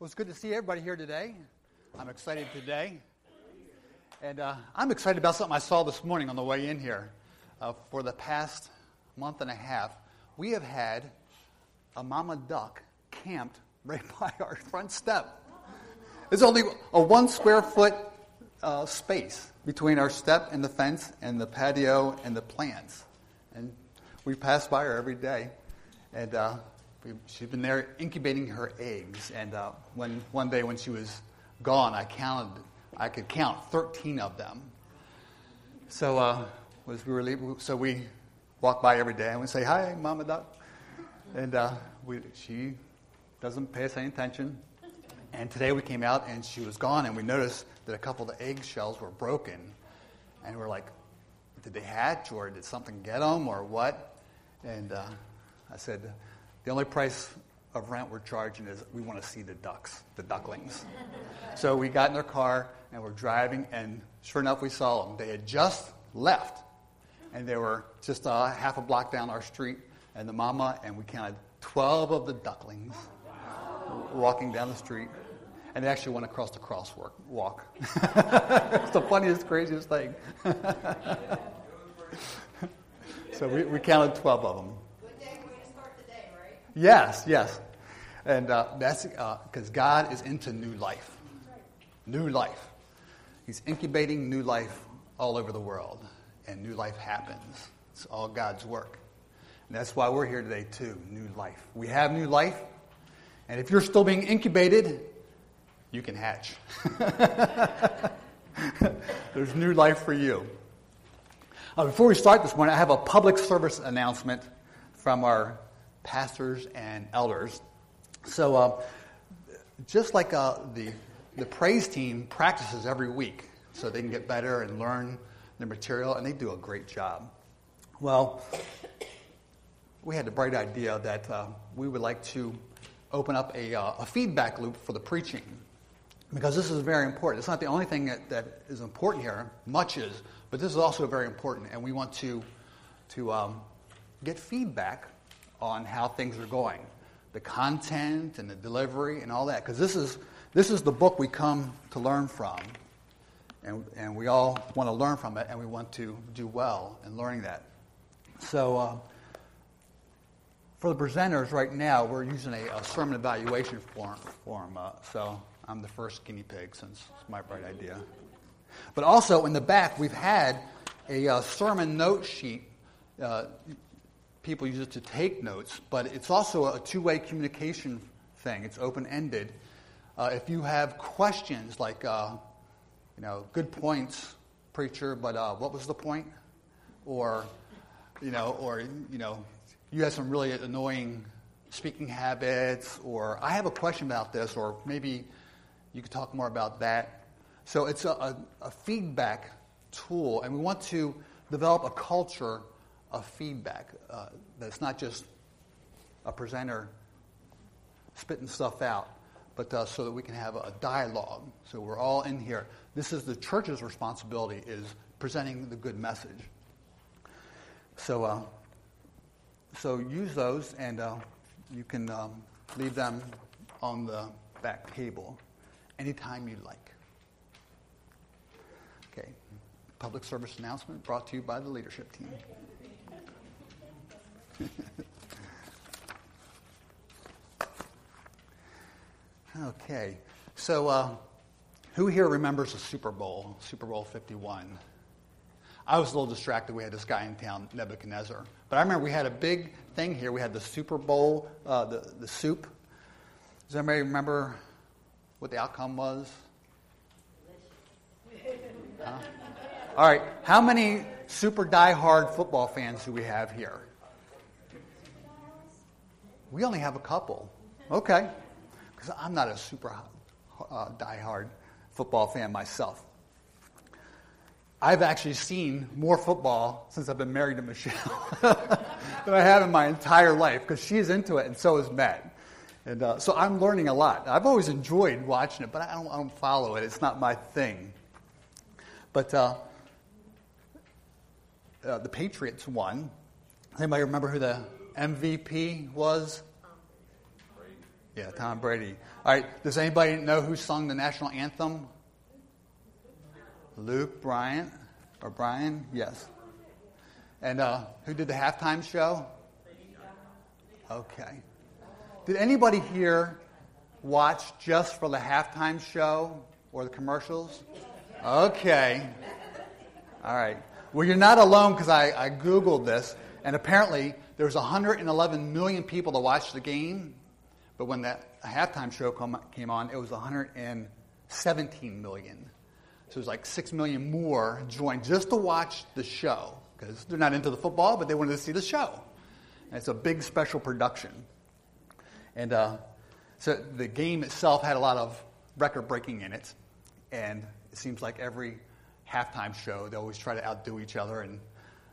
Well, it's good to see everybody here today. I'm excited today. And uh, I'm excited about something I saw this morning on the way in here. Uh, for the past month and a half, we have had a mama duck camped right by our front step. There's only a one square foot uh, space between our step and the fence and the patio and the plants. And we pass by her every day. And she's been there incubating her eggs. And uh, when one day when she was gone, I counted, I could count 13 of them. So uh, was we were so we walk by every day and we say, "Hi, Mama Duck," and uh, we, she doesn't pay us any attention. And today we came out and she was gone, and we noticed that a couple of the eggshells were broken, and we're like, "Did they hatch, or did something get them, or what?" And uh, I said, the only price of rent we're charging is we want to see the ducks, the ducklings. so we got in their car and we're driving, and sure enough, we saw them. They had just left, and they were just uh, half a block down our street, and the mama, and we counted 12 of the ducklings walking down the street. And they actually went across the crosswalk. Walk. it's the funniest, craziest thing. so we, we counted 12 of them. Yes, yes. And uh, that's because uh, God is into new life. New life. He's incubating new life all over the world, and new life happens. It's all God's work. And that's why we're here today, too. New life. We have new life, and if you're still being incubated, you can hatch. There's new life for you. Uh, before we start this morning, I have a public service announcement from our pastors and elders. So, uh, just like uh, the, the praise team practices every week so they can get better and learn their material, and they do a great job. Well, we had the bright idea that uh, we would like to open up a, uh, a feedback loop for the preaching because this is very important. It's not the only thing that, that is important here, much is, but this is also very important, and we want to, to um, get feedback on how things are going, the content and the delivery and all that. Because this is, this is the book we come to learn from. And, and we all want to learn from it, and we want to do well in learning that. So, uh, for the presenters right now, we're using a, a sermon evaluation form. form uh, so, I'm the first guinea pig since it's my bright idea. But also, in the back, we've had a uh, sermon note sheet. People use it to take notes, but it's also a two way communication thing. It's open ended. Uh, if you have questions like, uh, you know, good points, preacher, but uh, what was the point? Or, you know, or, you know, you have some really annoying speaking habits, or I have a question about this, or maybe you could talk more about that. So it's a, a, a feedback tool, and we want to develop a culture of feedback. Uh, that's not just a presenter spitting stuff out, but uh, so that we can have a dialogue. So we're all in here. This is the church's responsibility is presenting the good message. So, uh, so use those, and uh, you can um, leave them on the back table anytime you like. Okay. Public service announcement brought to you by the leadership team. okay, so uh, who here remembers the Super Bowl, Super Bowl 51? I was a little distracted. We had this guy in town, Nebuchadnezzar. But I remember we had a big thing here. We had the Super Bowl, uh, the, the soup. Does anybody remember what the outcome was? Huh? All right. How many super die-hard football fans do we have here? We only have a couple. Okay. Because I'm not a super uh, die-hard football fan myself. I've actually seen more football since I've been married to Michelle than I have in my entire life because she's into it and so is Matt. And uh, so I'm learning a lot. I've always enjoyed watching it, but I don't, I don't follow it. It's not my thing. But uh, uh, the Patriots won. Anybody remember who the MVP was? Yeah, Tom Brady. All right, does anybody know who sung the national anthem? Luke Bryant or Brian? Yes. And uh, who did the halftime show? Okay. Did anybody here watch just for the halftime show or the commercials? Okay. All right. Well, you're not alone because I, I Googled this, and apparently there was 111 million people to watch the game, but when that halftime show come, came on, it was 117 million. So it was like 6 million more joined just to watch the show because they're not into the football, but they wanted to see the show. And it's a big special production. And uh, so the game itself had a lot of record breaking in it. And it seems like every halftime show, they always try to outdo each other. And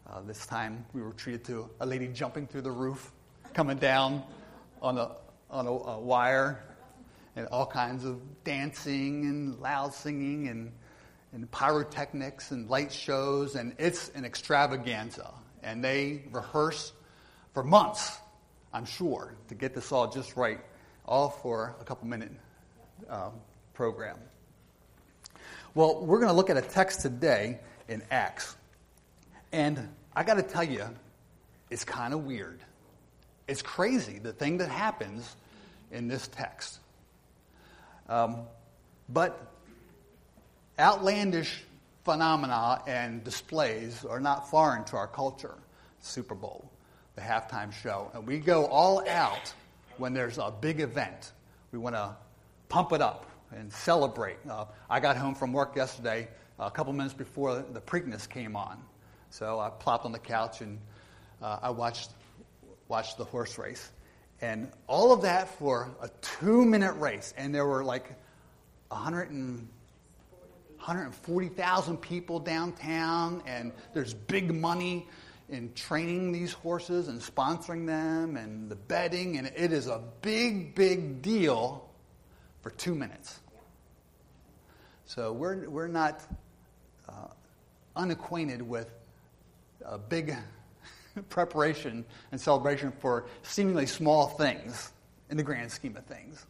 uh, this time we were treated to a lady jumping through the roof, coming down on a, on a, a wire, and all kinds of dancing and loud singing and and pyrotechnics and light shows, and it's an extravaganza. And they rehearse for months, I'm sure, to get this all just right, all for a couple minute um, program. Well, we're going to look at a text today in Acts. And I got to tell you, it's kind of weird. It's crazy, the thing that happens in this text. Um, but outlandish phenomena and displays are not foreign to our culture. Super Bowl, the halftime show. And we go all out when there's a big event. We want to pump it up and celebrate. Uh, I got home from work yesterday a couple minutes before the Preakness came on. So I plopped on the couch and uh, I watched, watched the horse race. And all of that for a two minute race. And there were like 100 and 140,000 people downtown, and there's big money in training these horses and sponsoring them and the betting, and it is a big, big deal for two minutes. So we're, we're not uh, unacquainted with a big preparation and celebration for seemingly small things in the grand scheme of things.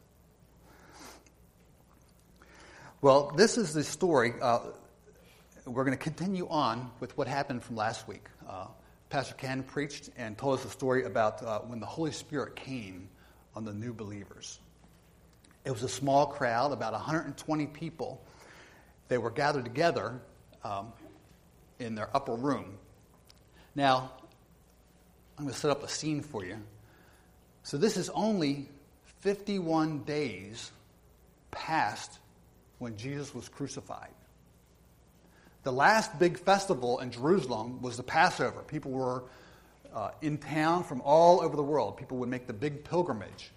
Well, this is the story. Uh, we're going to continue on with what happened from last week. Uh, Pastor Ken preached and told us a story about uh, when the Holy Spirit came on the new believers. It was a small crowd, about 120 people. They were gathered together um, in their upper room. Now, I'm going to set up a scene for you. So, this is only 51 days past when Jesus was crucified. The last big festival in Jerusalem was the Passover. People were uh, in town from all over the world. People would make the big pilgrimage,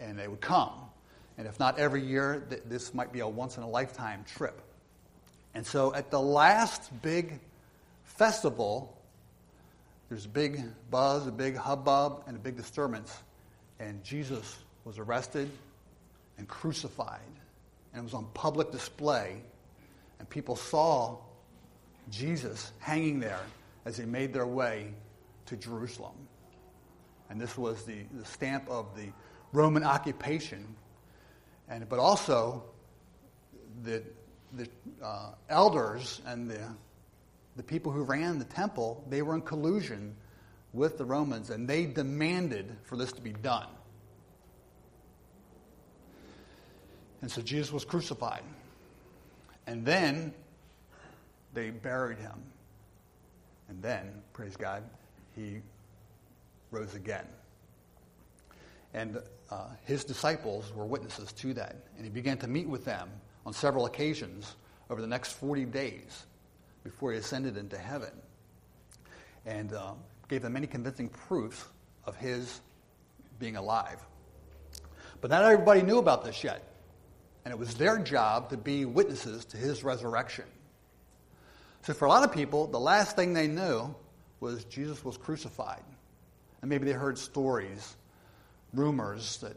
and they would come. And if not every year, th- this might be a once in a lifetime trip. And so at the last big festival, there's a big buzz, a big hubbub, and a big disturbance. And Jesus was arrested and crucified and it was on public display, and people saw Jesus hanging there as they made their way to Jerusalem. And this was the, the stamp of the Roman occupation, and, but also the, the uh, elders and the, the people who ran the temple, they were in collusion with the Romans, and they demanded for this to be done. And so Jesus was crucified. And then they buried him. And then, praise God, he rose again. And uh, his disciples were witnesses to that. And he began to meet with them on several occasions over the next 40 days before he ascended into heaven. And uh, gave them many convincing proofs of his being alive. But not everybody knew about this yet and it was their job to be witnesses to his resurrection. So, for a lot of people, the last thing they knew was Jesus was crucified. And maybe they heard stories, rumors that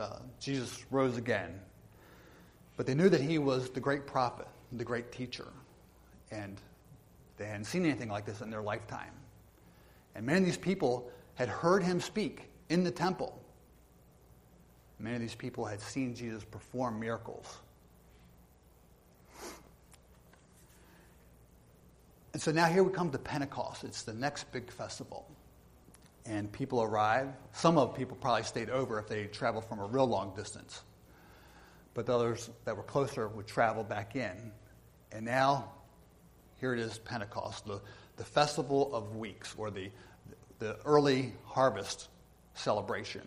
uh, Jesus rose again. But they knew that he was the great prophet, the great teacher. And they hadn't seen anything like this in their lifetime. And many of these people had heard him speak in the temple. Many of these people had seen Jesus perform miracles. And so now here we come to Pentecost. It's the next big festival. And people arrive. Some of people probably stayed over if they traveled from a real long distance. But the others that were closer would travel back in. And now, here it is Pentecost, the, the festival of weeks, or the, the early harvest celebration.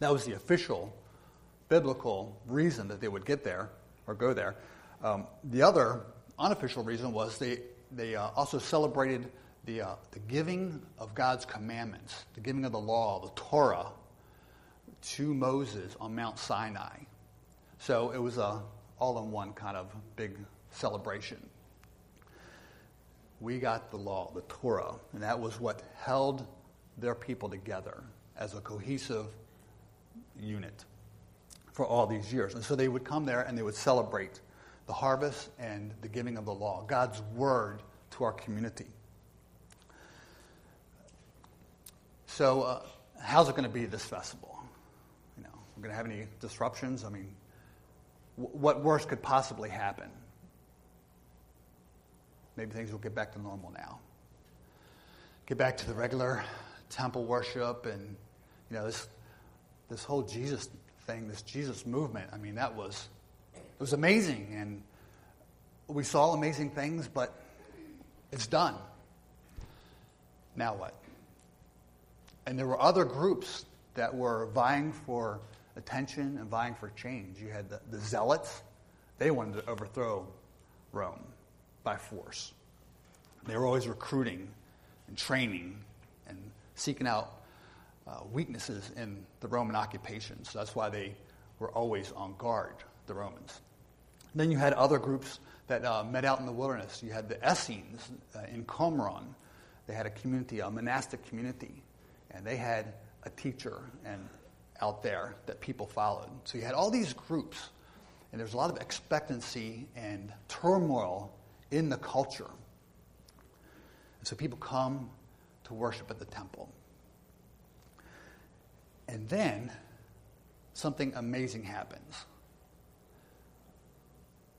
That was the official biblical reason that they would get there or go there. Um, the other unofficial reason was they they uh, also celebrated the, uh, the giving of God's commandments, the giving of the law, the Torah, to Moses on Mount Sinai. So it was a all-in-one kind of big celebration. We got the law, the Torah, and that was what held their people together as a cohesive unit for all these years. And so they would come there and they would celebrate the harvest and the giving of the law, God's word to our community. So, uh, how's it going to be this festival? You know, we're going to have any disruptions? I mean, w- what worse could possibly happen? Maybe things will get back to normal now. Get back to the regular temple worship and, you know, this, this whole Jesus thing, this Jesus movement. I mean, that was it was amazing, and we saw amazing things, but it's done. Now what? And there were other groups that were vying for attention and vying for change. You had the, the Zealots, they wanted to overthrow Rome by force. They were always recruiting and training and seeking out uh, weaknesses in the Roman occupation. So that's why they were always on guard the Romans. Then you had other groups that uh, met out in the wilderness. You had the Essenes uh, in Qumran. They had a community, a monastic community, and they had a teacher and out there that people followed. So you had all these groups, and there's a lot of expectancy and turmoil in the culture. And so people come to worship at the temple. And then something amazing happens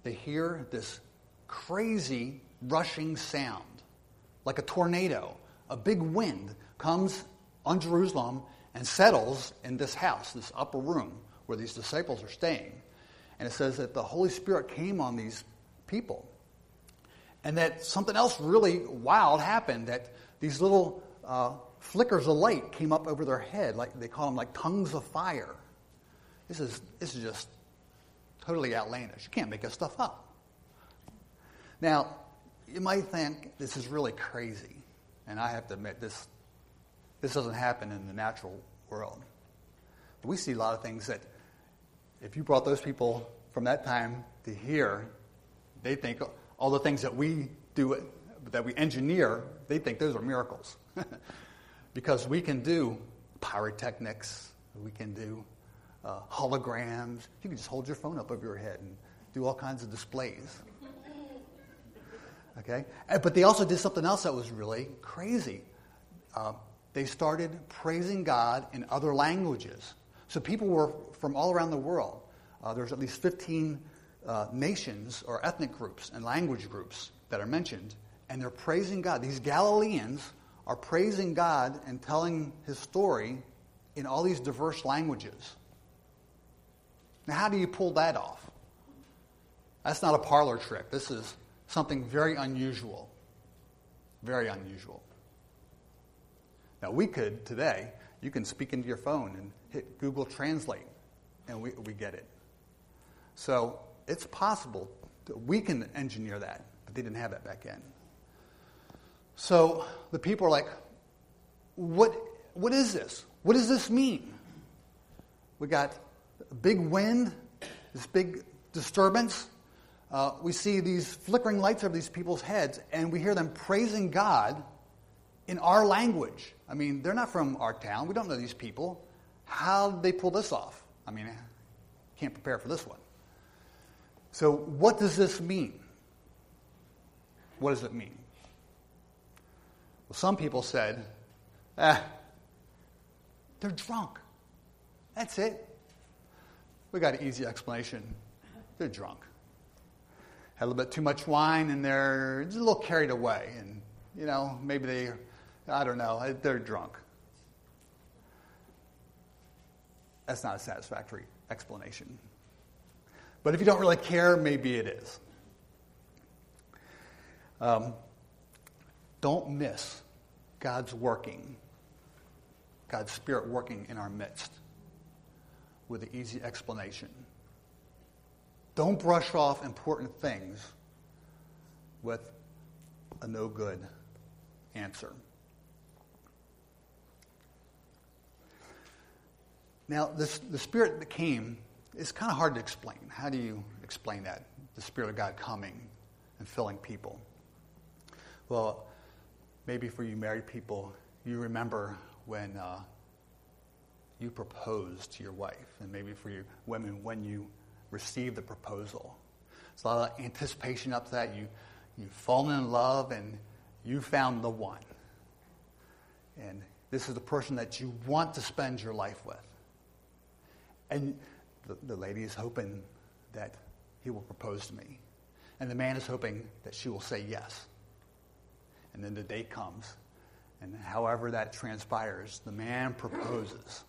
they hear this crazy rushing sound, like a tornado. A big wind comes on Jerusalem and settles in this house, this upper room where these disciples are staying. And it says that the Holy Spirit came on these people. And that something else really wild happened, that these little uh, flickers of light came up over their head, like they call them like tongues of fire. This is, this is just totally outlandish. You can't make this stuff up. Now, you might think this is really crazy, and I have to admit this this doesn't happen in the natural world. But we see a lot of things that if you brought those people from that time to here, they think all the things that we do that we engineer, they think those are miracles. because we can do pyrotechnics, we can do uh, holograms. You can just hold your phone up over your head and do all kinds of displays. Okay? But they also did something else that was really crazy. Uh, they started praising God in other languages. So people were from all around the world. Uh, there's at least 15 uh, nations or ethnic groups and language groups that are mentioned, and they're praising God. These Galileans are praising God and telling his story in all these diverse languages. Now, how do you pull that off? That's not a parlor trick. This is something very unusual. Very unusual. Now, we could today, you can speak into your phone and hit Google Translate, and we, we get it. So, it's possible that we can engineer that, but they didn't have that back then. So, the people are like, what, what is this? What does this mean? We got a big wind, this big disturbance. Uh, we see these flickering lights over these people's heads, and we hear them praising God in our language. I mean, they're not from our town. We don't know these people. How did they pull this off? I mean, can't prepare for this one. So, what does this mean? What does it mean? Well, some people said, ah, they're drunk. That's it. we got an easy explanation. They're drunk. Had a little bit too much wine and they're just a little carried away. And, you know, maybe they, I don't know, they're drunk. That's not a satisfactory explanation. But if you don't really care, maybe it is. Um, don't miss God's working, God's Spirit working in our midst with an easy explanation. Don't brush off important things with a no good answer. Now, this, the Spirit that came is kind of hard to explain. How do you explain that? The Spirit of God coming and filling people. Well, maybe for you married people, you remember when uh, you proposed to your wife, and maybe for you women, when you received the proposal. It's a lot of anticipation up to that. You, you've fallen in love, and you found the one. And this is the person that you want to spend your life with. And the, the lady is hoping that he will propose to me. And the man is hoping that she will say yes. And then the date comes. And however that transpires, the man proposes.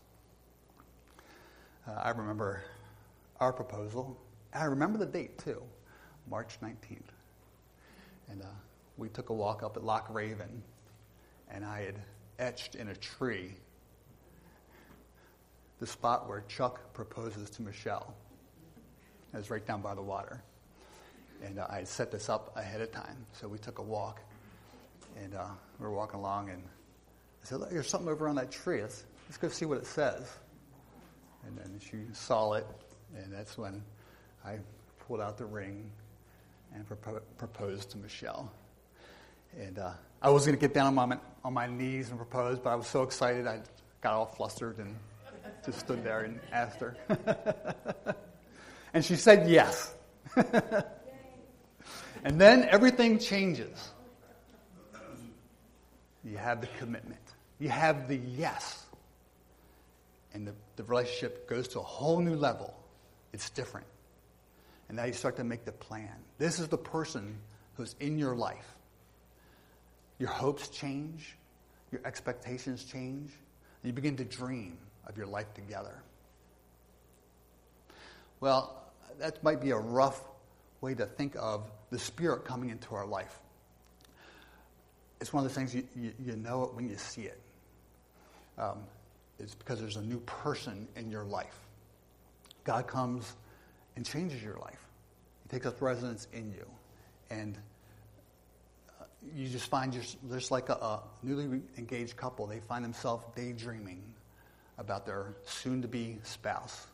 Uh, I remember our proposal. I remember the date too, March 19th. And uh, we took a walk up at Loch Raven, and I had etched in a tree the spot where Chuck proposes to Michelle. It was right down by the water. And uh, I had set this up ahead of time. So we took a walk. And uh, we were walking along, and I said, Look, there's something over on that tree. Let's, let's go see what it says. And then she saw it, and that's when I pulled out the ring and propo- proposed to Michelle. And uh, I was going to get down on my, on my knees and propose, but I was so excited I got all flustered and just stood there and asked her. and she said yes. and then everything changes. You have the commitment, you have the yes. And the, the relationship goes to a whole new level. It's different. And now you start to make the plan. This is the person who's in your life. Your hopes change, your expectations change, and you begin to dream of your life together. Well, that might be a rough way to think of the Spirit coming into our life. It's one of the things you, you, you know it when you see it. Um, it's because there's a new person in your life. God comes and changes your life. He takes up residence in you. And uh, you just find you're just like a, a newly engaged couple. They find themselves daydreaming about their soon to be spouse.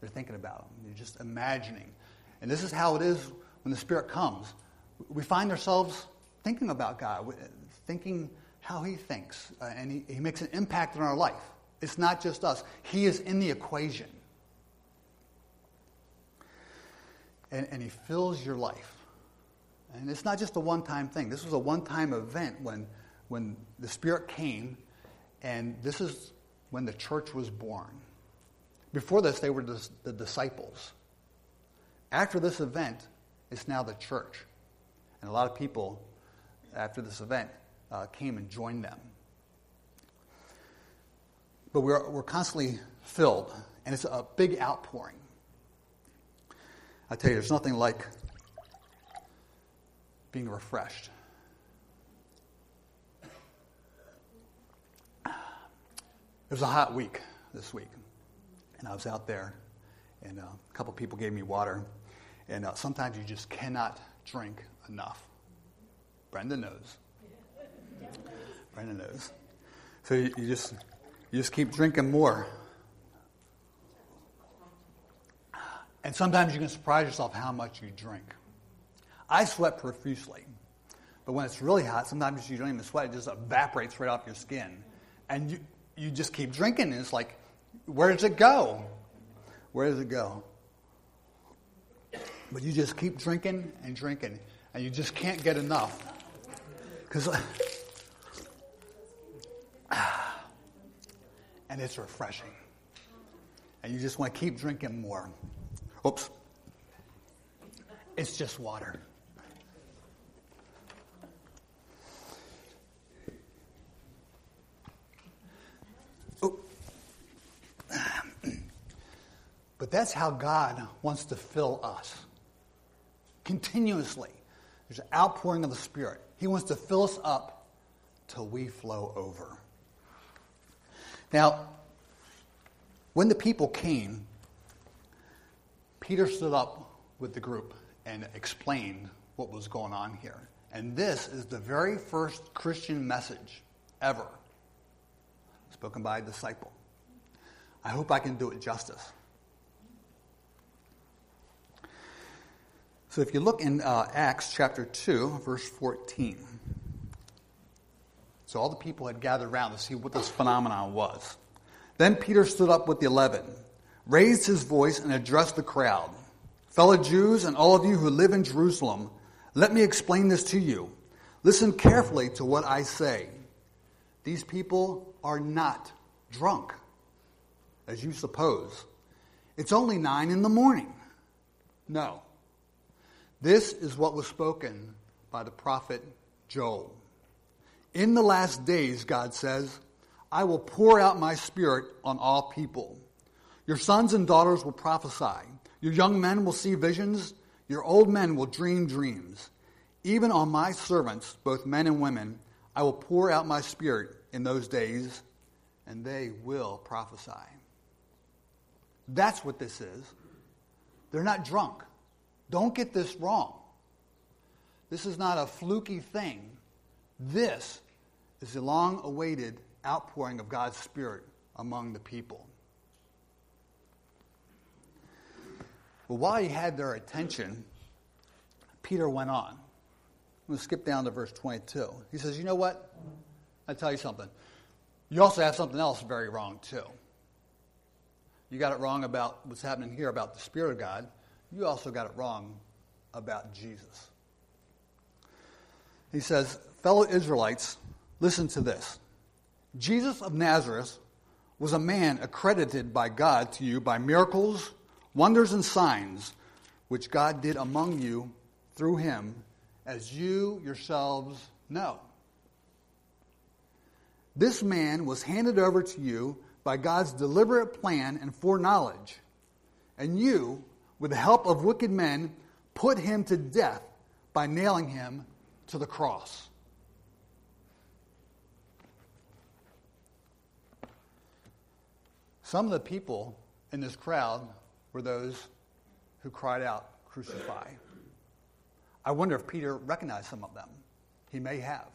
They're thinking about them. they're just imagining. And this is how it is when the Spirit comes. We find ourselves thinking about God, thinking how He thinks, uh, and he, he makes an impact in our life. It's not just us, He is in the equation. And, and He fills your life. And it's not just a one time thing. This was a one time event when, when the Spirit came, and this is when the church was born. Before this, they were the, disciples. After this event, it's now the church. And a lot of people, after this event, uh, came and joined them. But we're, we're constantly filled, and it's a big outpouring. I tell you, there's nothing like being refreshed. Was a hot week this week, and I was out there, and uh, a couple people gave me water, and uh, sometimes you just cannot drink enough. Brenda knows. Brenda knows. So you, you just you just keep drinking more. And sometimes you can surprise yourself how much you drink. I sweat profusely. But when it's really hot, sometimes you don't even sweat, it just evaporates right off your skin. And you, you just keep drinking, and it's like, where does it go? Where does it go? But you just keep drinking and drinking, and you just can't get enough. Because, and it's refreshing. and you just want to keep drinking more. Oops. It's just water. But that's how God wants to fill us continuously. There's an outpouring of the Spirit. He wants to fill us up till we flow over. Now, when the people came, Peter stood up with the group and explained what was going on here. And this is the very first Christian message ever spoken by a disciple. I hope I can do it justice. So if you look in uh, Acts chapter 2, verse 14. So all the people had gathered around to see what this phenomenon was. Then Peter stood up with the eleven, raised his voice, and addressed the crowd. Fellow Jews and all of you who live in Jerusalem, let me explain this to you. Listen carefully to what I say. These people are not drunk, as you suppose. It's only nine in the morning. No. This is what was spoken by the prophet Joel. In the last days, God says, I will pour out my spirit on all people. Your sons and daughters will prophesy. Your young men will see visions. Your old men will dream dreams. Even on my servants, both men and women, I will pour out my spirit in those days, and they will prophesy. That's what this is. They're not drunk. Don't get this wrong. This is not a fluky thing. This is the long awaited outpouring of God's Spirit among the people. Well, while he had their attention, Peter went on. I'm going to skip down to verse 22. He says, You know what? I'll tell you something. You also have something else very wrong, too. You got it wrong about what's happening here about the Spirit of God. You also got it wrong about Jesus. He says, Fellow Israelites, listen to this. Jesus of Nazareth was a man accredited by God to you by miracles, wonders, and signs which God did among you through him, as you yourselves know. This man was handed over to you by God's deliberate plan and foreknowledge, and you, with the help of wicked men, put him to death by nailing him to the cross. Some of the people in this crowd were those who cried out, Crucify. I wonder if Peter recognized some of them. He may have.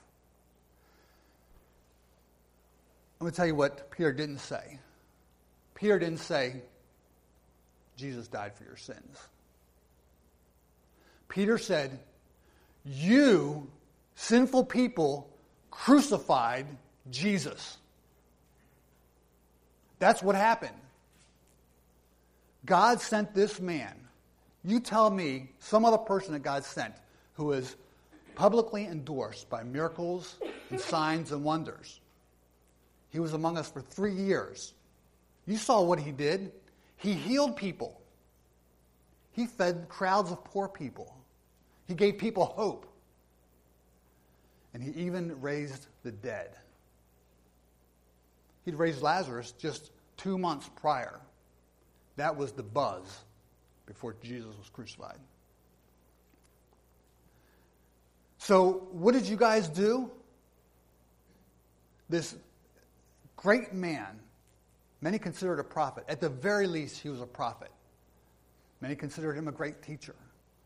I'm going to tell you what Peter didn't say. Peter didn't say, Jesus died for your sins. Peter said, You, sinful people, crucified Jesus. That's what happened. God sent this man. You tell me some other person that God sent who is publicly endorsed by miracles and signs and wonders. He was among us for three years. You saw what he did. He healed people. He fed crowds of poor people. He gave people hope. And he even raised the dead. He'd raised Lazarus just two months prior. That was the buzz before Jesus was crucified. So, what did you guys do? This great man, many considered a prophet. At the very least, he was a prophet. Many considered him a great teacher.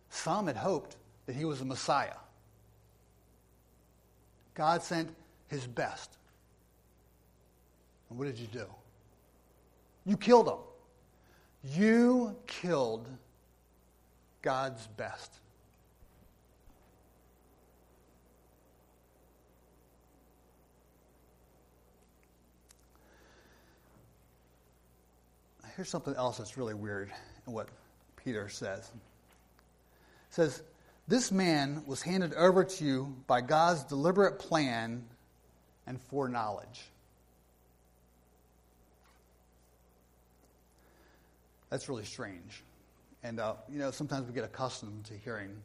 Some had hoped that he was the Messiah. God sent his best. And what did you do? You killed him. You killed God's best. Here's something else that's really weird in what Peter says. It says, This man was handed over to you by God's deliberate plan and foreknowledge. That's really strange. And, uh, you know, sometimes we get accustomed to hearing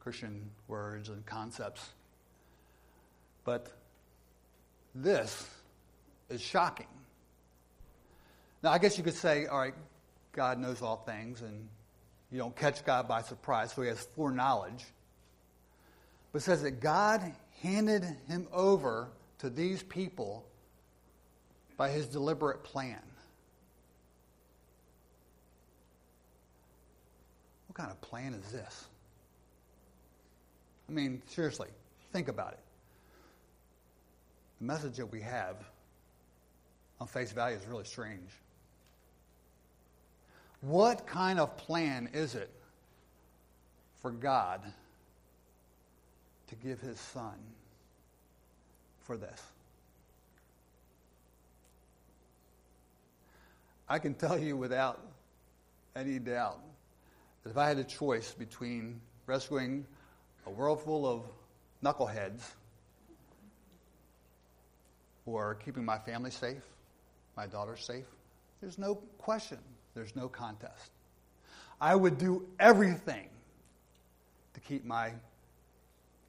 Christian words and concepts. But this is shocking. Now, I guess you could say, all right, God knows all things, and you don't catch God by surprise, so he has foreknowledge. But says that God handed him over to these people by his deliberate plan. What kind of plan is this? I mean, seriously, think about it. The message that we have on face value is really strange. What kind of plan is it for God to give his son for this? I can tell you without any doubt that if I had a choice between rescuing a world full of knuckleheads or keeping my family safe, my daughter safe, there's no question, there's no contest. I would do everything to keep my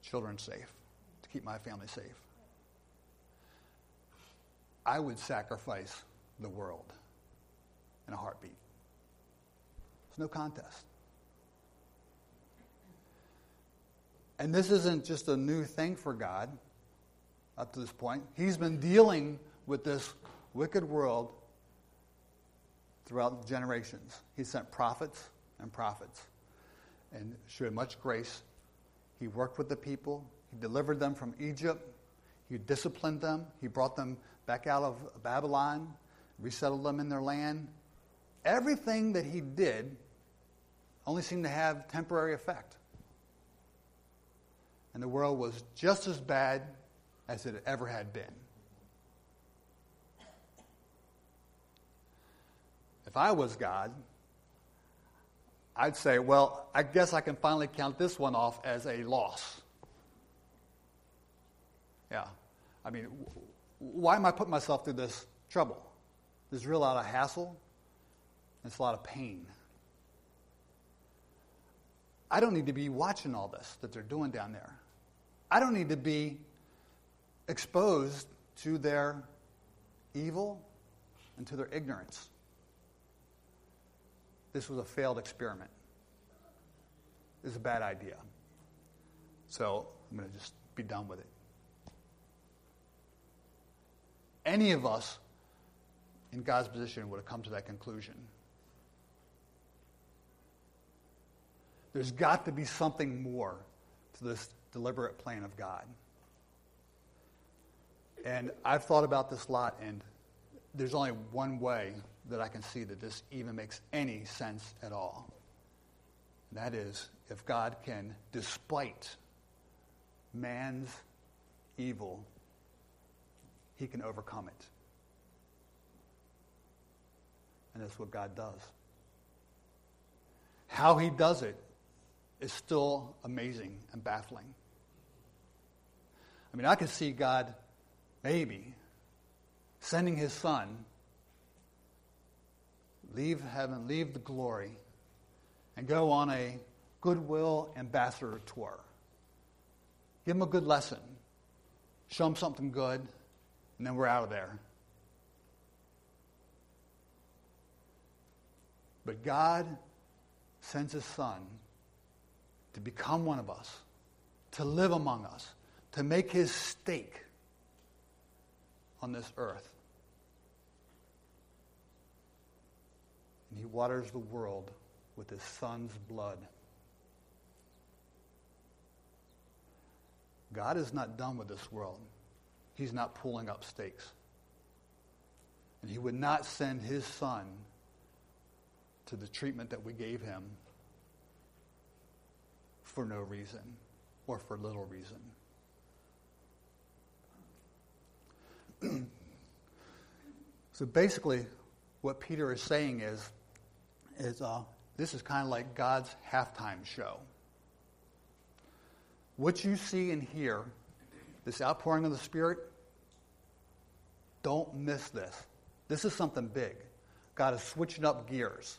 children safe, to keep my family safe. I would sacrifice the world in a heartbeat. There's no contest. And this isn't just a new thing for God up to this point. He's been dealing with this wicked world throughout the generations. He sent prophets and prophets and showed much grace. He worked with the people, he delivered them from Egypt, he disciplined them, he brought them back out of Babylon, resettled them in their land, everything that he did only seemed to have temporary effect. And the world was just as bad as it ever had been. I was God, I'd say, well, I guess I can finally count this one off as a loss. Yeah. I mean, why am I putting myself through this trouble? There's real lot of hassle. It's a lot of pain. I don't need to be watching all this that they're doing down there. I don't need to be exposed to their evil and to their ignorance. This was a failed experiment. This is a bad idea. So I'm going to just be done with it. Any of us in God's position would have come to that conclusion. There's got to be something more to this deliberate plan of God. And I've thought about this a lot, and there's only one way that I can see that this even makes any sense at all. And that is if God can, despite man's evil, he can overcome it. And that's what God does. How he does it is still amazing and baffling. I mean, I can see God maybe sending his son, leave heaven, leave the glory, and go on a goodwill ambassador tour. Give him a good lesson, show him something good, and then we're out of there. But God sends his son to become one of us, to live among us, to make his stake on this earth. And he waters the world with his son's blood. God is not done with this world. He's not pulling up stakes. And he would not send his son to the treatment that we gave him for no reason or for little reason. so basically, what Peter is saying is, is uh, this is kind of like God's halftime show. What you see and hear, this outpouring of the Spirit, don't miss this. This is something big. God is switching up gears.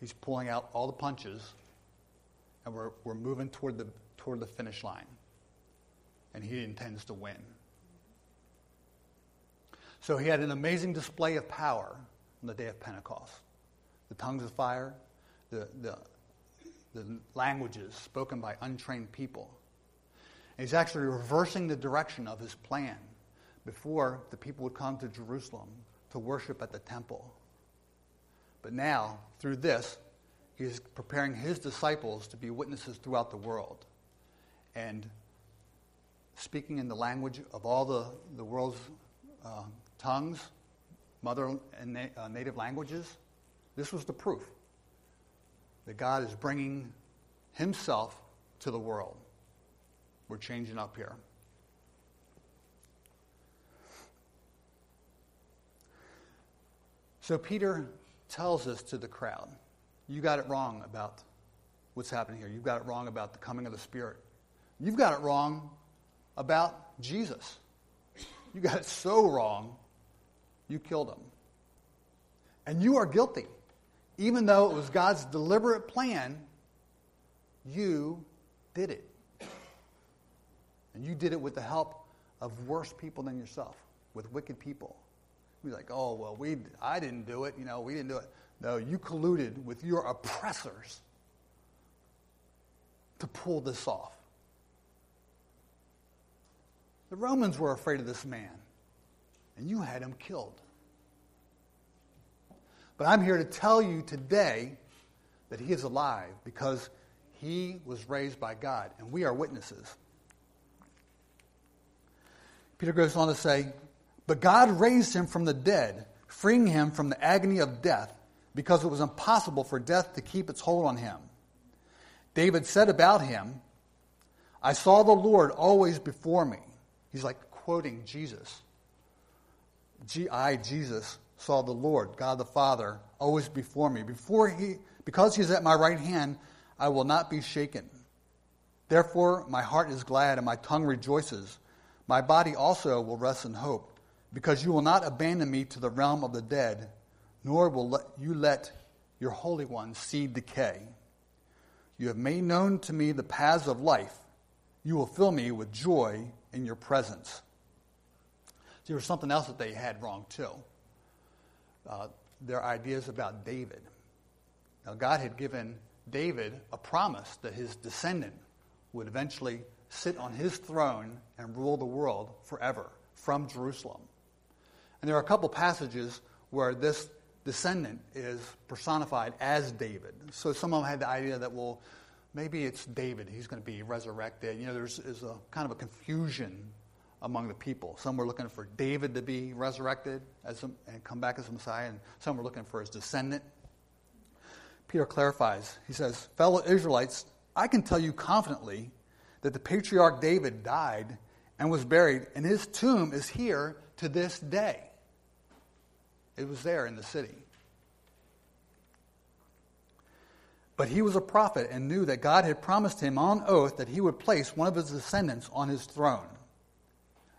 He's pulling out all the punches, and we're, we're moving toward the, toward the finish line. And he intends to win. So he had an amazing display of power on the day of Pentecost. The tongues of fire, the, the, the languages spoken by untrained people. And he's actually reversing the direction of his plan before the people would come to Jerusalem to worship at the temple. But now, through this, he's preparing his disciples to be witnesses throughout the world. And speaking in the language of all the, the world's uh, tongues, mother and na- uh, native languages, this was the proof that God is bringing himself to the world. We're changing up here. So Peter tells this to the crowd. You got it wrong about what's happening here. You've got it wrong about the coming of the Spirit. You've got it wrong about Jesus. You got it so wrong, you killed him. And you are guilty. Even though it was God's deliberate plan, you did it. And you did it with the help of worse people than yourself, with wicked people. Be like, oh, well, we, I didn't do it. You know, we didn't do it. No, you colluded with your oppressors to pull this off. The Romans were afraid of this man, and you had him killed. But I'm here to tell you today that he is alive because he was raised by God, and we are witnesses. Peter goes on to say, but God raised him from the dead, freeing him from the agony of death, because it was impossible for death to keep its hold on him. David said about him, I saw the Lord always before me. He's like quoting Jesus. I, Jesus, saw the Lord, God the Father, always before me. Before he, because he is at my right hand, I will not be shaken. Therefore, my heart is glad and my tongue rejoices. My body also will rest in hope because you will not abandon me to the realm of the dead, nor will let you let your Holy One see decay. You have made known to me the paths of life. You will fill me with joy in your presence. There was something else that they had wrong, too. Uh, their ideas about David. Now, God had given David a promise that his descendant would eventually sit on his throne and rule the world forever from Jerusalem. And there are a couple passages where this descendant is personified as David. So some of them had the idea that, well, maybe it's David. He's going to be resurrected. You know, there's, there's a kind of a confusion among the people. Some were looking for David to be resurrected a, and come back as Messiah, and some were looking for his descendant. Peter clarifies. He says, Fellow Israelites, I can tell you confidently that the patriarch David died and was buried, and his tomb is here to this day. It was there in the city. But he was a prophet and knew that God had promised him on oath that he would place one of his descendants on his throne.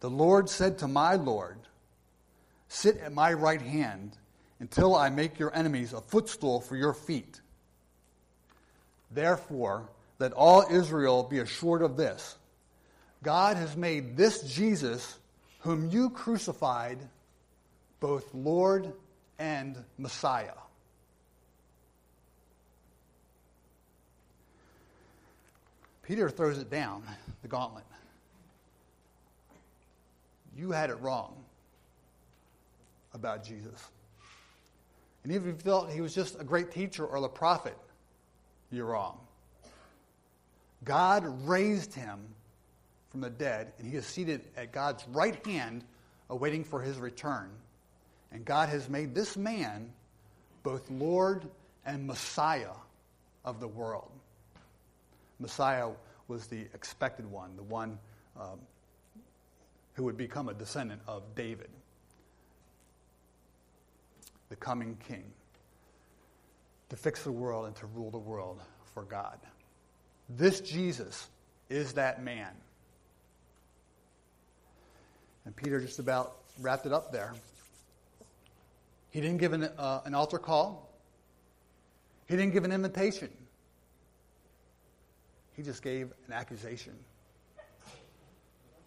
The Lord said to my Lord, Sit at my right hand until I make your enemies a footstool for your feet. Therefore, let all Israel be assured of this God has made this Jesus, whom you crucified, both Lord and Messiah. Peter throws it down, the gauntlet. You had it wrong about Jesus. And even if you felt he was just a great teacher or the prophet, you're wrong. God raised him from the dead, and he is seated at God's right hand, awaiting for his return. And God has made this man both Lord and Messiah of the world. Messiah was the expected one, the one um, who would become a descendant of David, the coming king, to fix the world and to rule the world for God. This Jesus is that man. And Peter just about wrapped it up there. He didn't give an, uh, an altar call, he didn't give an invitation. He just gave an accusation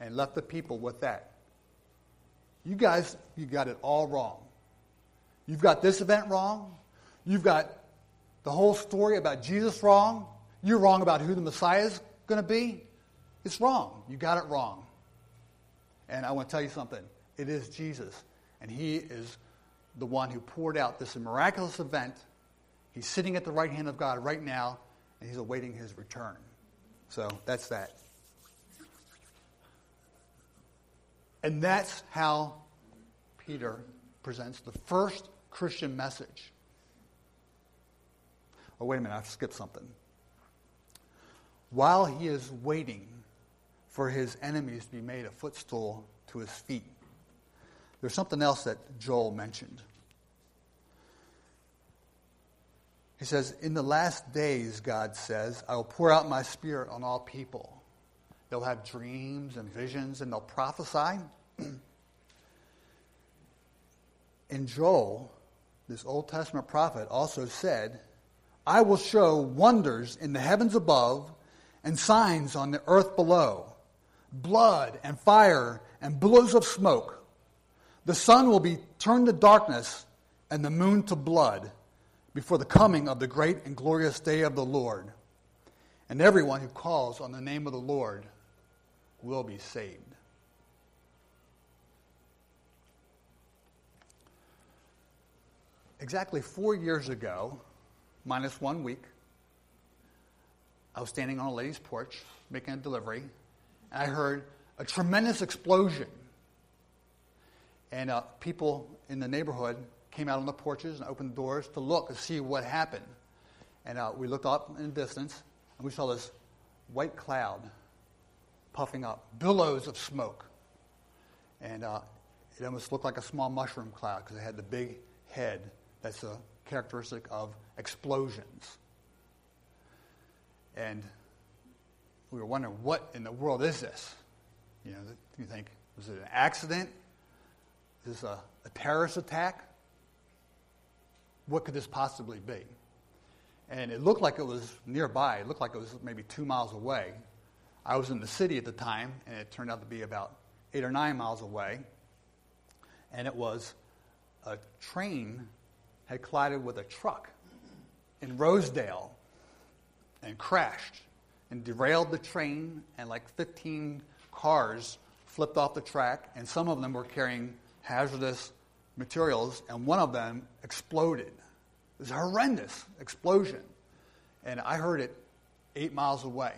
and left the people with that. You guys, you got it all wrong. You've got this event wrong. You've got the whole story about Jesus wrong. You're wrong about who the Messiah is going to be. It's wrong. You got it wrong. And I want to tell you something. It is Jesus. And he is the one who poured out this miraculous event. He's sitting at the right hand of God right now, and he's awaiting his return. So that's that. And that's how Peter presents the first Christian message. Oh, wait a minute, I've skipped something. While he is waiting for his enemies to be made a footstool to his feet, there's something else that Joel mentioned. He says, In the last days, God says, I will pour out my spirit on all people. They'll have dreams and visions and they'll prophesy. and Joel, this Old Testament prophet, also said, I will show wonders in the heavens above and signs on the earth below blood and fire and billows of smoke. The sun will be turned to darkness and the moon to blood before the coming of the great and glorious day of the Lord. And everyone who calls on the name of the Lord will be saved. Exactly four years ago, minus one week, I was standing on a lady's porch making a delivery, and I heard a tremendous explosion. And uh, people in the neighborhood came out on the porches and opened the doors to look to see what happened. And uh, we looked up in the distance, and we saw this white cloud puffing up, billows of smoke. And uh, it almost looked like a small mushroom cloud because it had the big head that's a characteristic of explosions. And we were wondering, what in the world is this? You know, you think, was it an accident? Is this a, a terrorist attack? what could this possibly be? And it looked like it was nearby. It looked like it was maybe two miles away. I was in the city at the time, and it turned out to be about eight or nine miles away. And it was a train had collided with a truck in Rosedale and crashed and derailed the train, and like 15 cars flipped off the track, and some of them were carrying hazardous materials, and one of them exploded. It was a horrendous explosion. And I heard it eight miles away.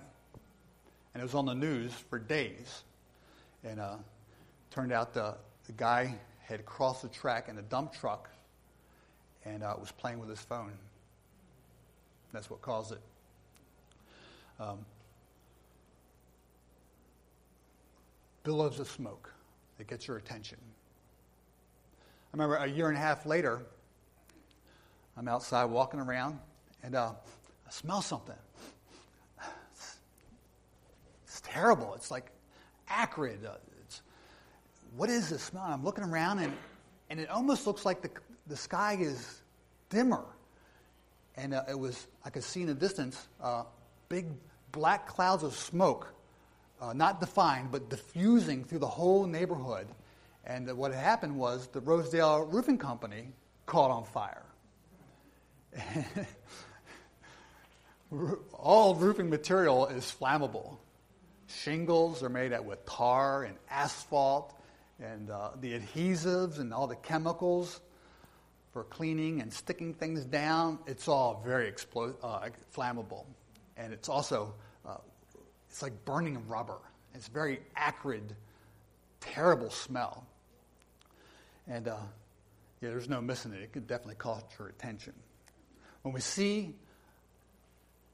And it was on the news for days. And uh, turned out the, the guy had crossed the track in a dump truck and uh, was playing with his phone. That's what caused it. Um, billows of smoke that gets your attention. I remember a year and a half later, I'm outside walking around, and uh, I smell something. It's, it's, terrible. It's like acrid. Uh, it's, what is this smell? I'm looking around, and, and it almost looks like the, the sky is dimmer. And uh, it was, I could see in the distance, uh, big black clouds of smoke, uh, not defined, but diffusing through the whole neighborhood. And what had happened was the Rosedale Roofing Company caught on fire. All roofing material is flammable. Shingles are made out with tar and asphalt, and uh, the adhesives and all the chemicals for cleaning and sticking things down. It's all very uh, flammable, and it's also uh, it's like burning rubber. It's very acrid, terrible smell. And uh, yeah, there's no missing it. It could definitely caught your attention. When we see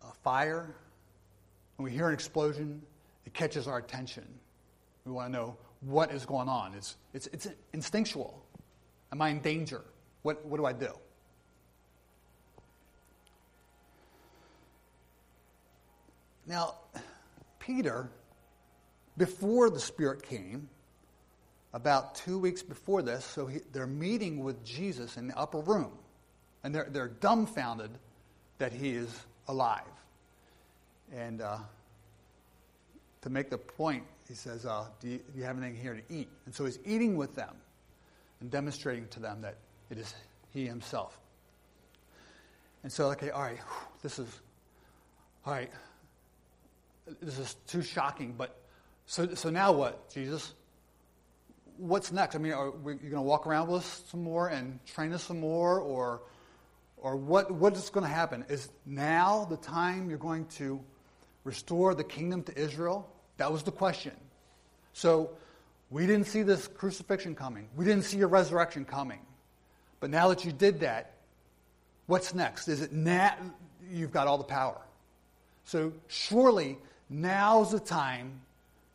a fire, when we hear an explosion, it catches our attention. We want to know what is going on. It's, it's, it's instinctual. Am I in danger? What, what do I do? Now, Peter, before the Spirit came, about two weeks before this, so he, they're meeting with Jesus in the upper room, and they're, they're dumbfounded that he is alive. And uh, to make the point, he says, uh, do, you, do you have anything here to eat? And so he's eating with them and demonstrating to them that it is he himself. And so, okay, all right, this is, all right, this is too shocking, but so, so now what, Jesus? What's next? I mean, are we, you going to walk around with us some more and train us some more, or, or what, what is going to happen? Is now the time you're going to restore the kingdom to Israel? That was the question. So we didn't see this crucifixion coming. We didn't see your resurrection coming. But now that you did that, what's next? Is it now you've got all the power? So surely now's the time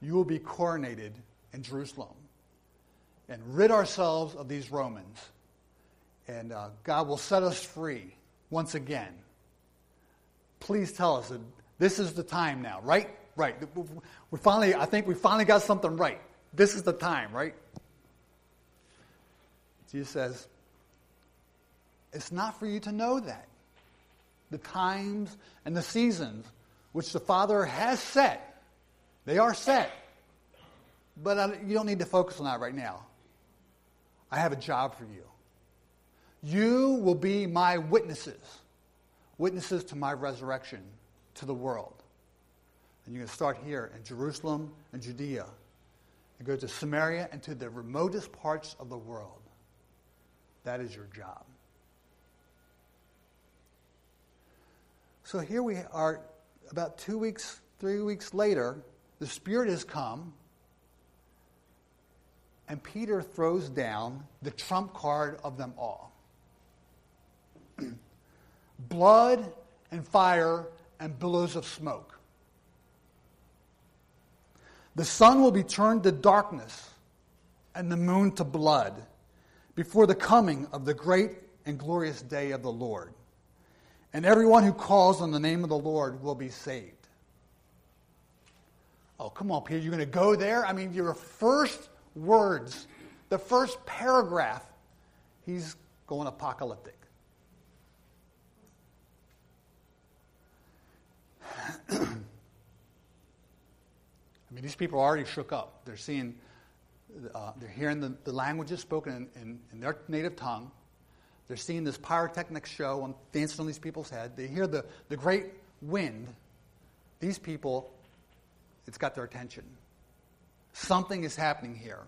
you will be coronated in Jerusalem and rid ourselves of these Romans. And uh, God will set us free once again. Please tell us that this is the time now, right? Right. We finally, I think we finally got something right. This is the time, right? Jesus says, it's not for you to know that. The times and the seasons which the Father has set, they are set. But you don't need to focus on that right now. I have a job for you. You will be my witnesses, witnesses to my resurrection to the world. And you're going to start here in Jerusalem and Judea and go to Samaria and to the remotest parts of the world. That is your job. So here we are, about two weeks, three weeks later, the Spirit has come, and Peter throws down the trump card of them all blood and fire and billows of smoke. The sun will be turned to darkness and the moon to blood before the coming of the great and glorious day of the Lord. And everyone who calls on the name of the Lord will be saved. Oh, come on, Peter, you're going to go there? I mean, your first words, the first paragraph, he's going apocalyptic. I mean, these people are already shook up. They're seeing, uh, they're hearing the, the languages spoken in, in, in, their native tongue. They're seeing this pyrotechnic show on, dancing on these people's head. They hear the, the great wind. These people, it's got their attention. Something is happening here.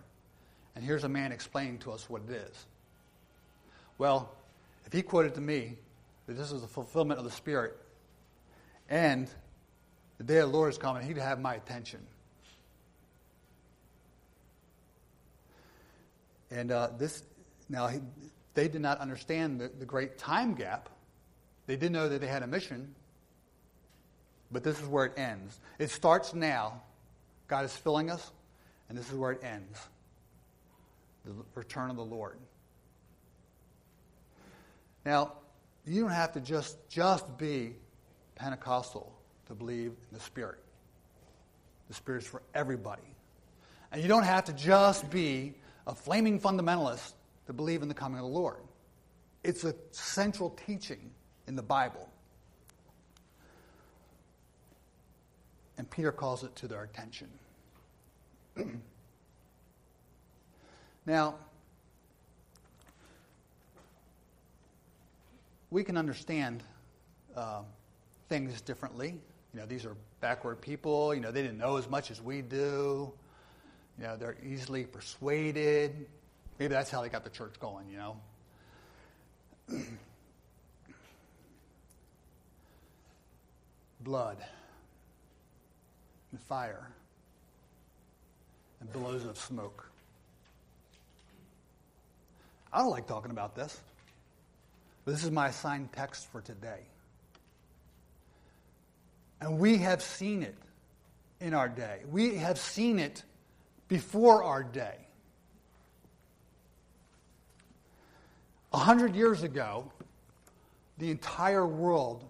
And here's a man explaining to us what it is. Well, if he quoted to me that this is the fulfillment of the Spirit and the day of the Lord is coming, he'd have my attention. And uh, this, now, he, they did not understand the, the great time gap. They didn't know that they had a mission, but this is where it ends. It starts now. God is filling us, and this is where it ends the return of the Lord. Now, you don't have to just, just be Pentecostal to believe in the Spirit. The Spirit's for everybody. And you don't have to just be a flaming fundamentalist to believe in the coming of the Lord. It's a central teaching in the Bible. And Peter calls it to their attention. now, we can understand uh, things differently. You know, these are backward people. You know, they didn't know as much as we do. You know, they're easily persuaded. Maybe that's how they got the church going, you know. Blood and fire and billows of smoke. I don't like talking about this. But this is my assigned text for today. And we have seen it in our day. We have seen it before our day. A hundred years ago, the entire world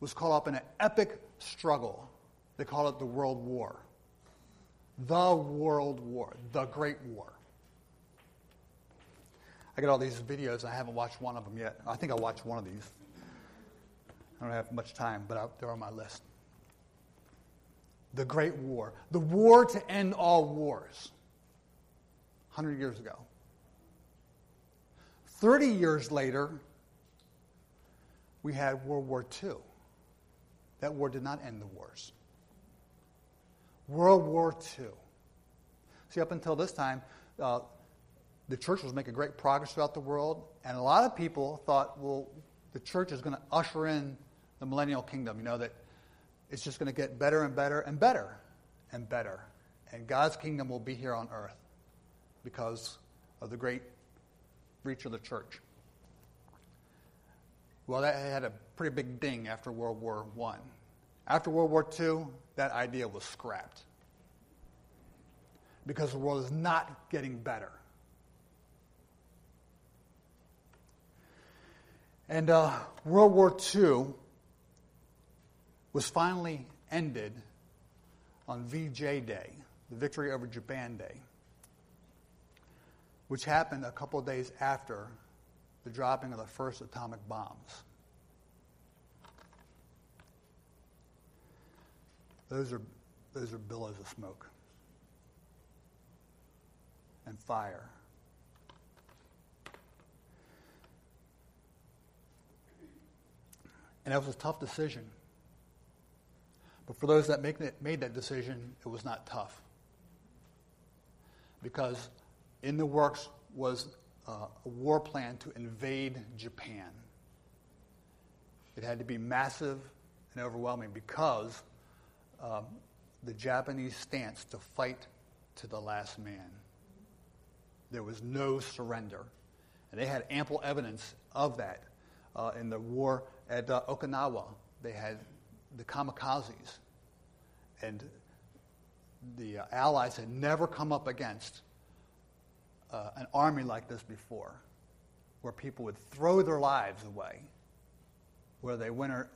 was caught up in an epic struggle. They call it the World War. The World War, the Great War. I got all these videos. I haven't watched one of them yet. I think I'll watch one of these. I don't have much time, but they're on my list. The Great War. The war to end all wars. 100 years ago. 30 years later, we had World War II. That war did not end the wars. World War II. See, up until this time, uh, the church was making great progress throughout the world, and a lot of people thought, well, the church is going to usher in the millennial kingdom. You know, that it's just going to get better and better and better and better. And God's kingdom will be here on earth because of the great reach of the church. Well, that had a pretty big ding after World War I. After World War II, that idea was scrapped because the world is not getting better. And uh, World War II was finally ended on VJ Day, the Victory over Japan Day, which happened a couple of days after the dropping of the first atomic bombs. Those are, those are billows of smoke and fire. And that was a tough decision. But for those that made that decision, it was not tough. Because in the works was uh, a war plan to invade Japan. It had to be massive and overwhelming because um, the Japanese stance to fight to the last man. There was no surrender. And they had ample evidence of that uh, in the war at uh, Okinawa. They had the kamikazes. And the uh, Allies had never come up against uh, an army like this before, where people would throw their lives away, where they win or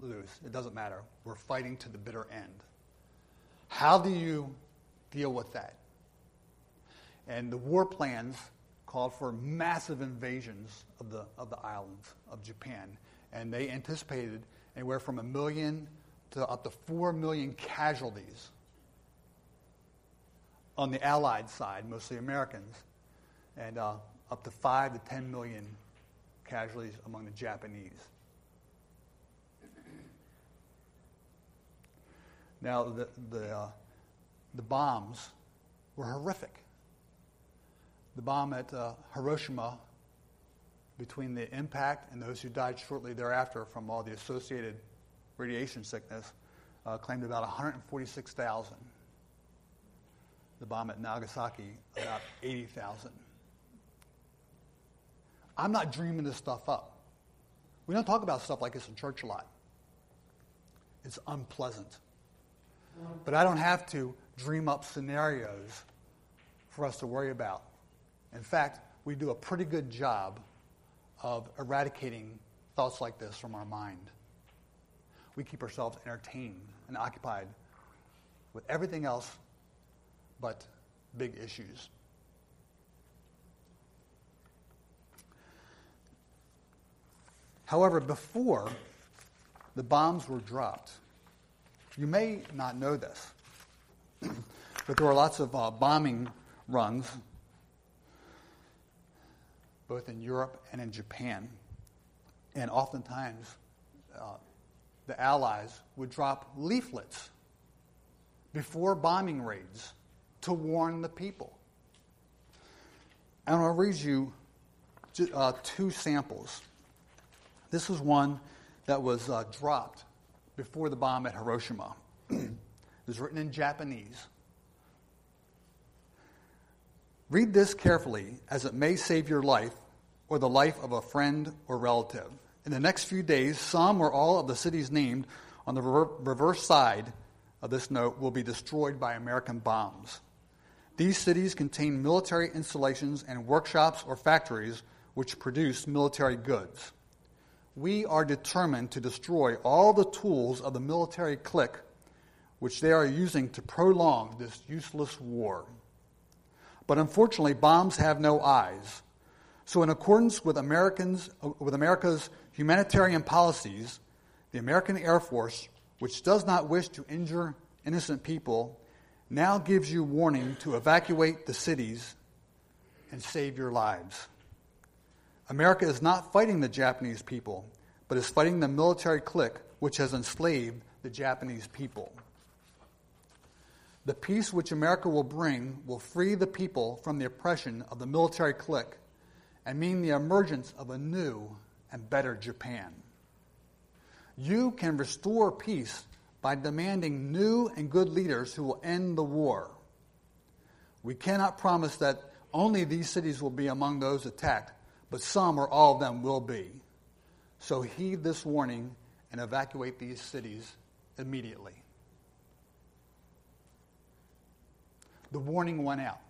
lose. It doesn't matter. We're fighting to the bitter end. How do you deal with that? And the war plans called for massive invasions of the, of the islands of Japan. And they anticipated anywhere from a million to up to four million casualties on the Allied side, mostly Americans, and uh, up to five to ten million casualties among the Japanese. Now, the, the, uh, the bombs were horrific. The bomb at uh, Hiroshima, between the impact and those who died shortly thereafter from all the associated radiation sickness, uh, claimed about 146,000. The bomb at Nagasaki, about 80,000. I'm not dreaming this stuff up. We don't talk about stuff like this in church a lot. It's unpleasant. But I don't have to dream up scenarios for us to worry about. In fact, we do a pretty good job of eradicating thoughts like this from our mind. We keep ourselves entertained and occupied with everything else but big issues. However, before the bombs were dropped, you may not know this, but there were lots of uh, bombing runs, both in Europe and in Japan. And oftentimes, uh, the Allies would drop leaflets before bombing raids to warn the people. And I'll read you uh, two samples. This was one that was uh, dropped before the bomb at Hiroshima. it was written in Japanese. Read this carefully, as it may save your life or the life of a friend or relative. In the next few days, some or all of the cities named on the reverse side of this note will be destroyed by American bombs. These cities contain military installations and workshops or factories which produce military goods. We are determined to destroy all the tools of the military clique which they are using to prolong this useless war. But unfortunately, bombs have no eyes. So, in accordance with, Americans, with America's humanitarian policies, the American Air Force, which does not wish to injure innocent people, now gives you warning to evacuate the cities and save your lives. America is not fighting the Japanese people, but is fighting the military clique which has enslaved the Japanese people. The peace which America will bring will free the people from the oppression of the military clique and mean the emergence of a new and better Japan. You can restore peace by demanding new and good leaders who will end the war. We cannot promise that only these cities will be among those attacked, but some or all of them will be. So heed this warning and evacuate these cities immediately. The warning went out.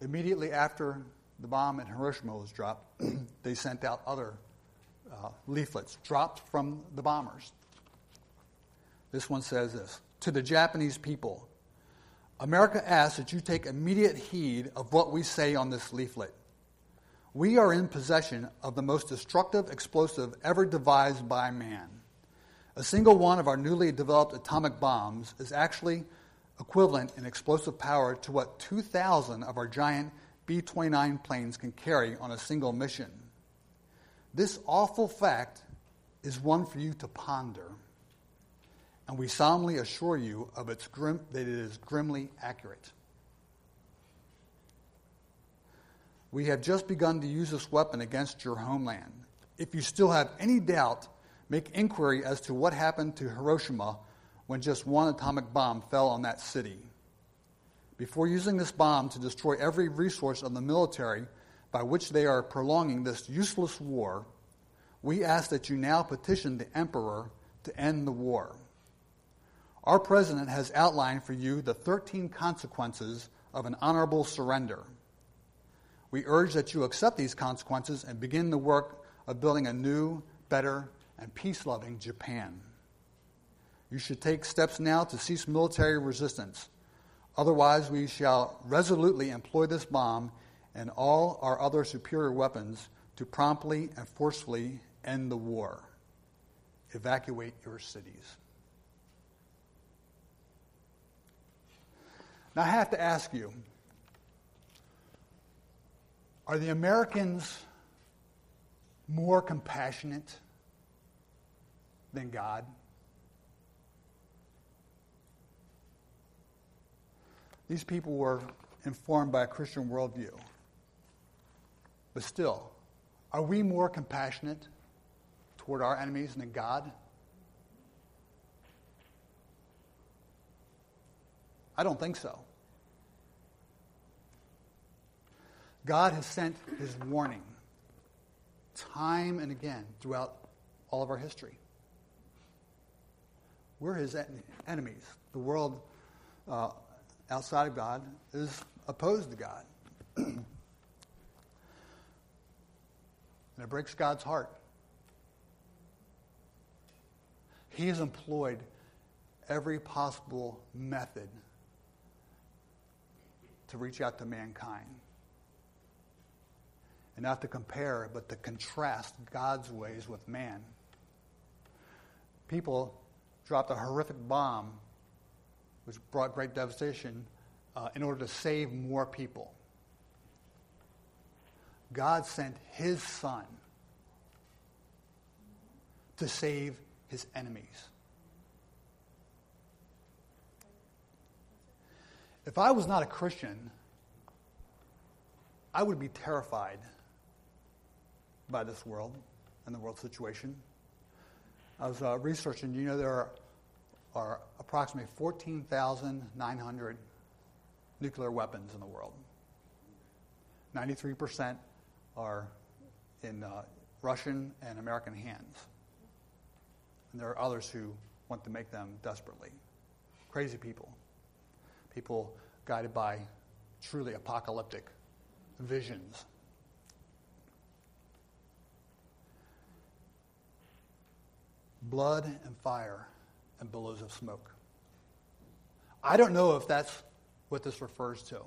Immediately after the bomb in Hiroshima was dropped, they sent out other uh, leaflets dropped from the bombers. This one says this To the Japanese people, America asks that you take immediate heed of what we say on this leaflet. We are in possession of the most destructive explosive ever devised by man. A single one of our newly developed atomic bombs is actually equivalent in explosive power to what 2,000 of our giant B 29 planes can carry on a single mission. This awful fact is one for you to ponder, and we solemnly assure you of its grim, that it is grimly accurate. We have just begun to use this weapon against your homeland. If you still have any doubt, make inquiry as to what happened to Hiroshima when just one atomic bomb fell on that city. Before using this bomb to destroy every resource of the military by which they are prolonging this useless war, we ask that you now petition the emperor to end the war. Our president has outlined for you the 13 consequences of an honorable surrender. We urge that you accept these consequences and begin the work of building a new, better, and peace loving Japan. You should take steps now to cease military resistance. Otherwise, we shall resolutely employ this bomb and all our other superior weapons to promptly and forcefully end the war. Evacuate your cities. Now, I have to ask you are the Americans more compassionate than God? These people were informed by a Christian worldview. But still, are we more compassionate toward our enemies than God? I don't think so. God has sent his warning time and again throughout all of our history. We're his enemies. The world uh, outside of God is opposed to God. and it breaks God's heart. He has employed every possible method to reach out to mankind. And not to compare, but to contrast God's ways with man. People dropped a horrific bomb, which brought great devastation, uh, in order to save more people. God sent his son to save his enemies. If I was not a Christian, I would be terrified by this world and the world situation. I was uh, researching, you know, there are, are approximately 14,900 nuclear weapons in the world. 93% are in uh, Russian and American hands. And there are others who want to make them desperately. Crazy people. People guided by truly apocalyptic visions. Blood and fire and billows of smoke. I don't know if that's what this refers to.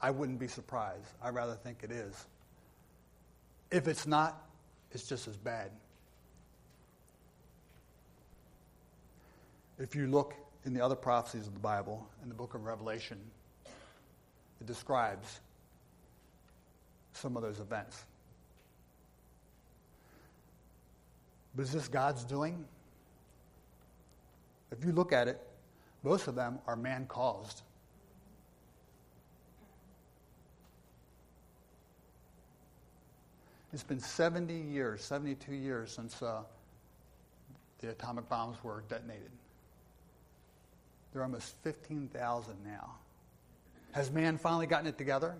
I wouldn't be surprised. I rather think it is. If it's not, it's just as bad. If you look in the other prophecies of the Bible, in the book of Revelation, it describes some of those events. But is this God's doing? If you look at it, most of them are man caused. It's been 70 years, 72 years since uh, the atomic bombs were detonated. There are almost 15,000 now. Has man finally gotten it together?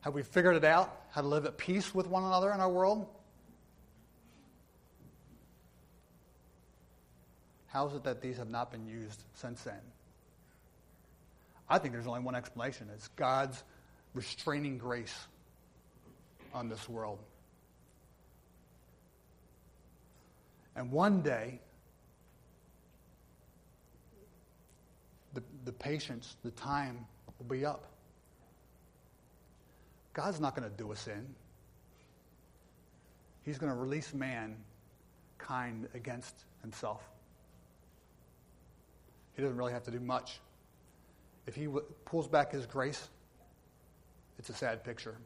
Have we figured it out how to live at peace with one another in our world? How is it that these have not been used since then? I think there's only one explanation it's God's restraining grace on this world. And one day, the, the patience, the time will be up. God's not going to do us in. He's going to release mankind against himself. He doesn't really have to do much. If he w- pulls back his grace, it's a sad picture.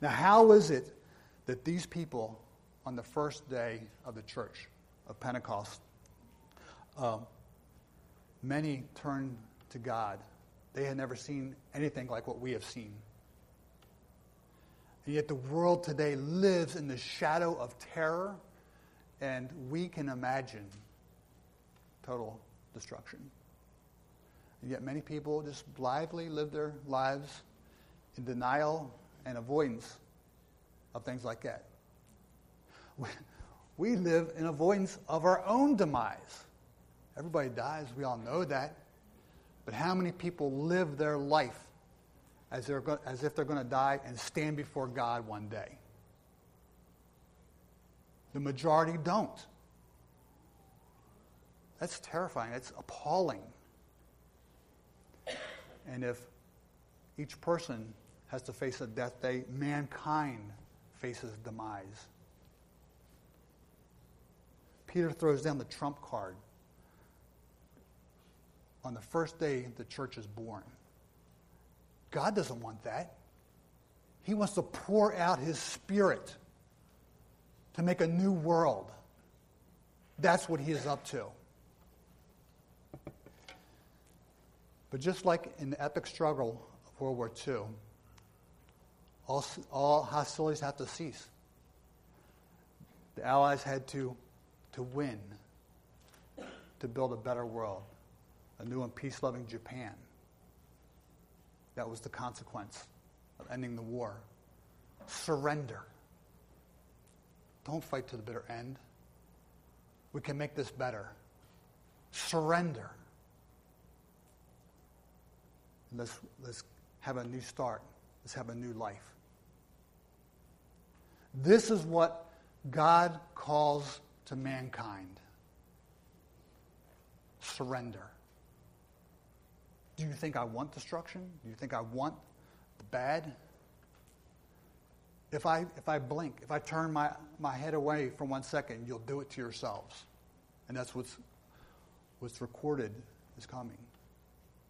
Now, how is it that these people, on the first day of the church of Pentecost, um, many turned to God. They had never seen anything like what we have seen. And yet, the world today lives in the shadow of terror, and we can imagine total destruction. And yet, many people just blithely live their lives in denial and avoidance of things like that. We live in avoidance of our own demise. Everybody dies, we all know that. But how many people live their life as, go- as if they're going to die and stand before God one day? The majority don't. That's terrifying. It's appalling. And if each person has to face a death day, mankind faces demise. Peter throws down the trump card on the first day the church is born. God doesn't want that. He wants to pour out his spirit to make a new world. That's what he is up to. But just like in the epic struggle of World War II, all, all hostilities have to cease. The Allies had to, to win to build a better world, a new and peace loving Japan. That was the consequence of ending the war. Surrender. Don't fight to the bitter end. We can make this better. Surrender. Let's, let's have a new start. Let's have a new life. This is what God calls to mankind surrender. Do you think I want destruction? Do you think I want the bad? If I, if I blink, if I turn my, my head away for one second, you'll do it to yourselves. And that's what's, what's recorded is coming.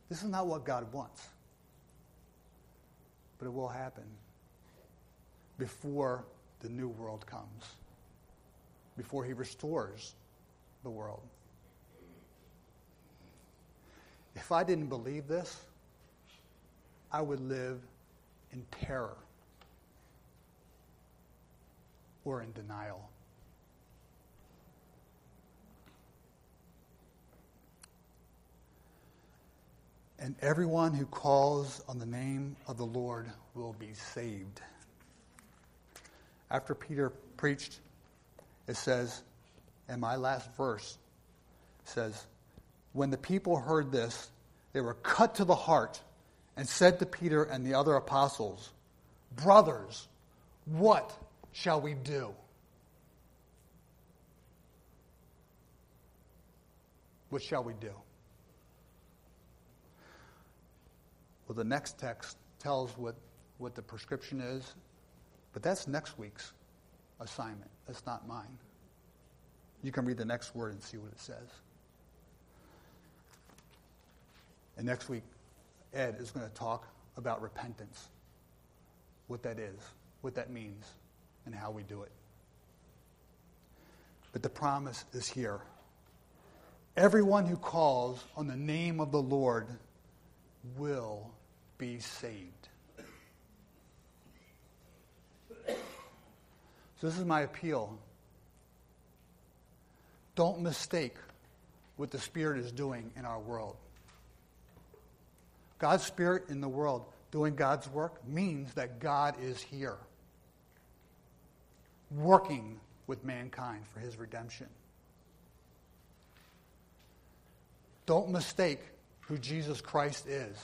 This is not what God wants. But it will happen before the new world comes, before he restores the world. If I didn't believe this, I would live in terror or in denial. And everyone who calls on the name of the Lord will be saved. After Peter preached, it says, and my last verse says, When the people heard this, they were cut to the heart and said to Peter and the other apostles, Brothers, what shall we do? What shall we do? Well, the next text tells what, what the prescription is, but that's next week's assignment. That's not mine. You can read the next word and see what it says. And next week, Ed is going to talk about repentance, what that is, what that means, and how we do it. But the promise is here. Everyone who calls on the name of the Lord will be saved. So, this is my appeal. Don't mistake what the Spirit is doing in our world. God's Spirit in the world doing God's work means that God is here, working with mankind for his redemption. Don't mistake who Jesus Christ is.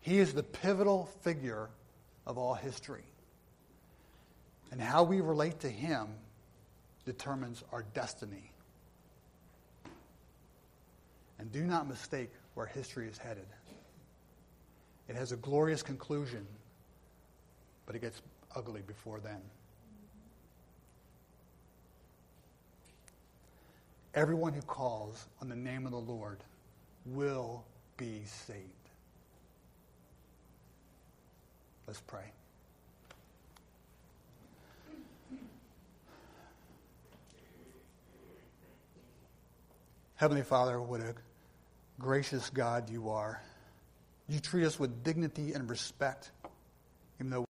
He is the pivotal figure of all history. And how we relate to him determines our destiny. And do not mistake where history is headed. It has a glorious conclusion, but it gets ugly before then. Everyone who calls on the name of the Lord will be saved. Let's pray. Heavenly Father, what a gracious God you are. You treat us with dignity and respect, even though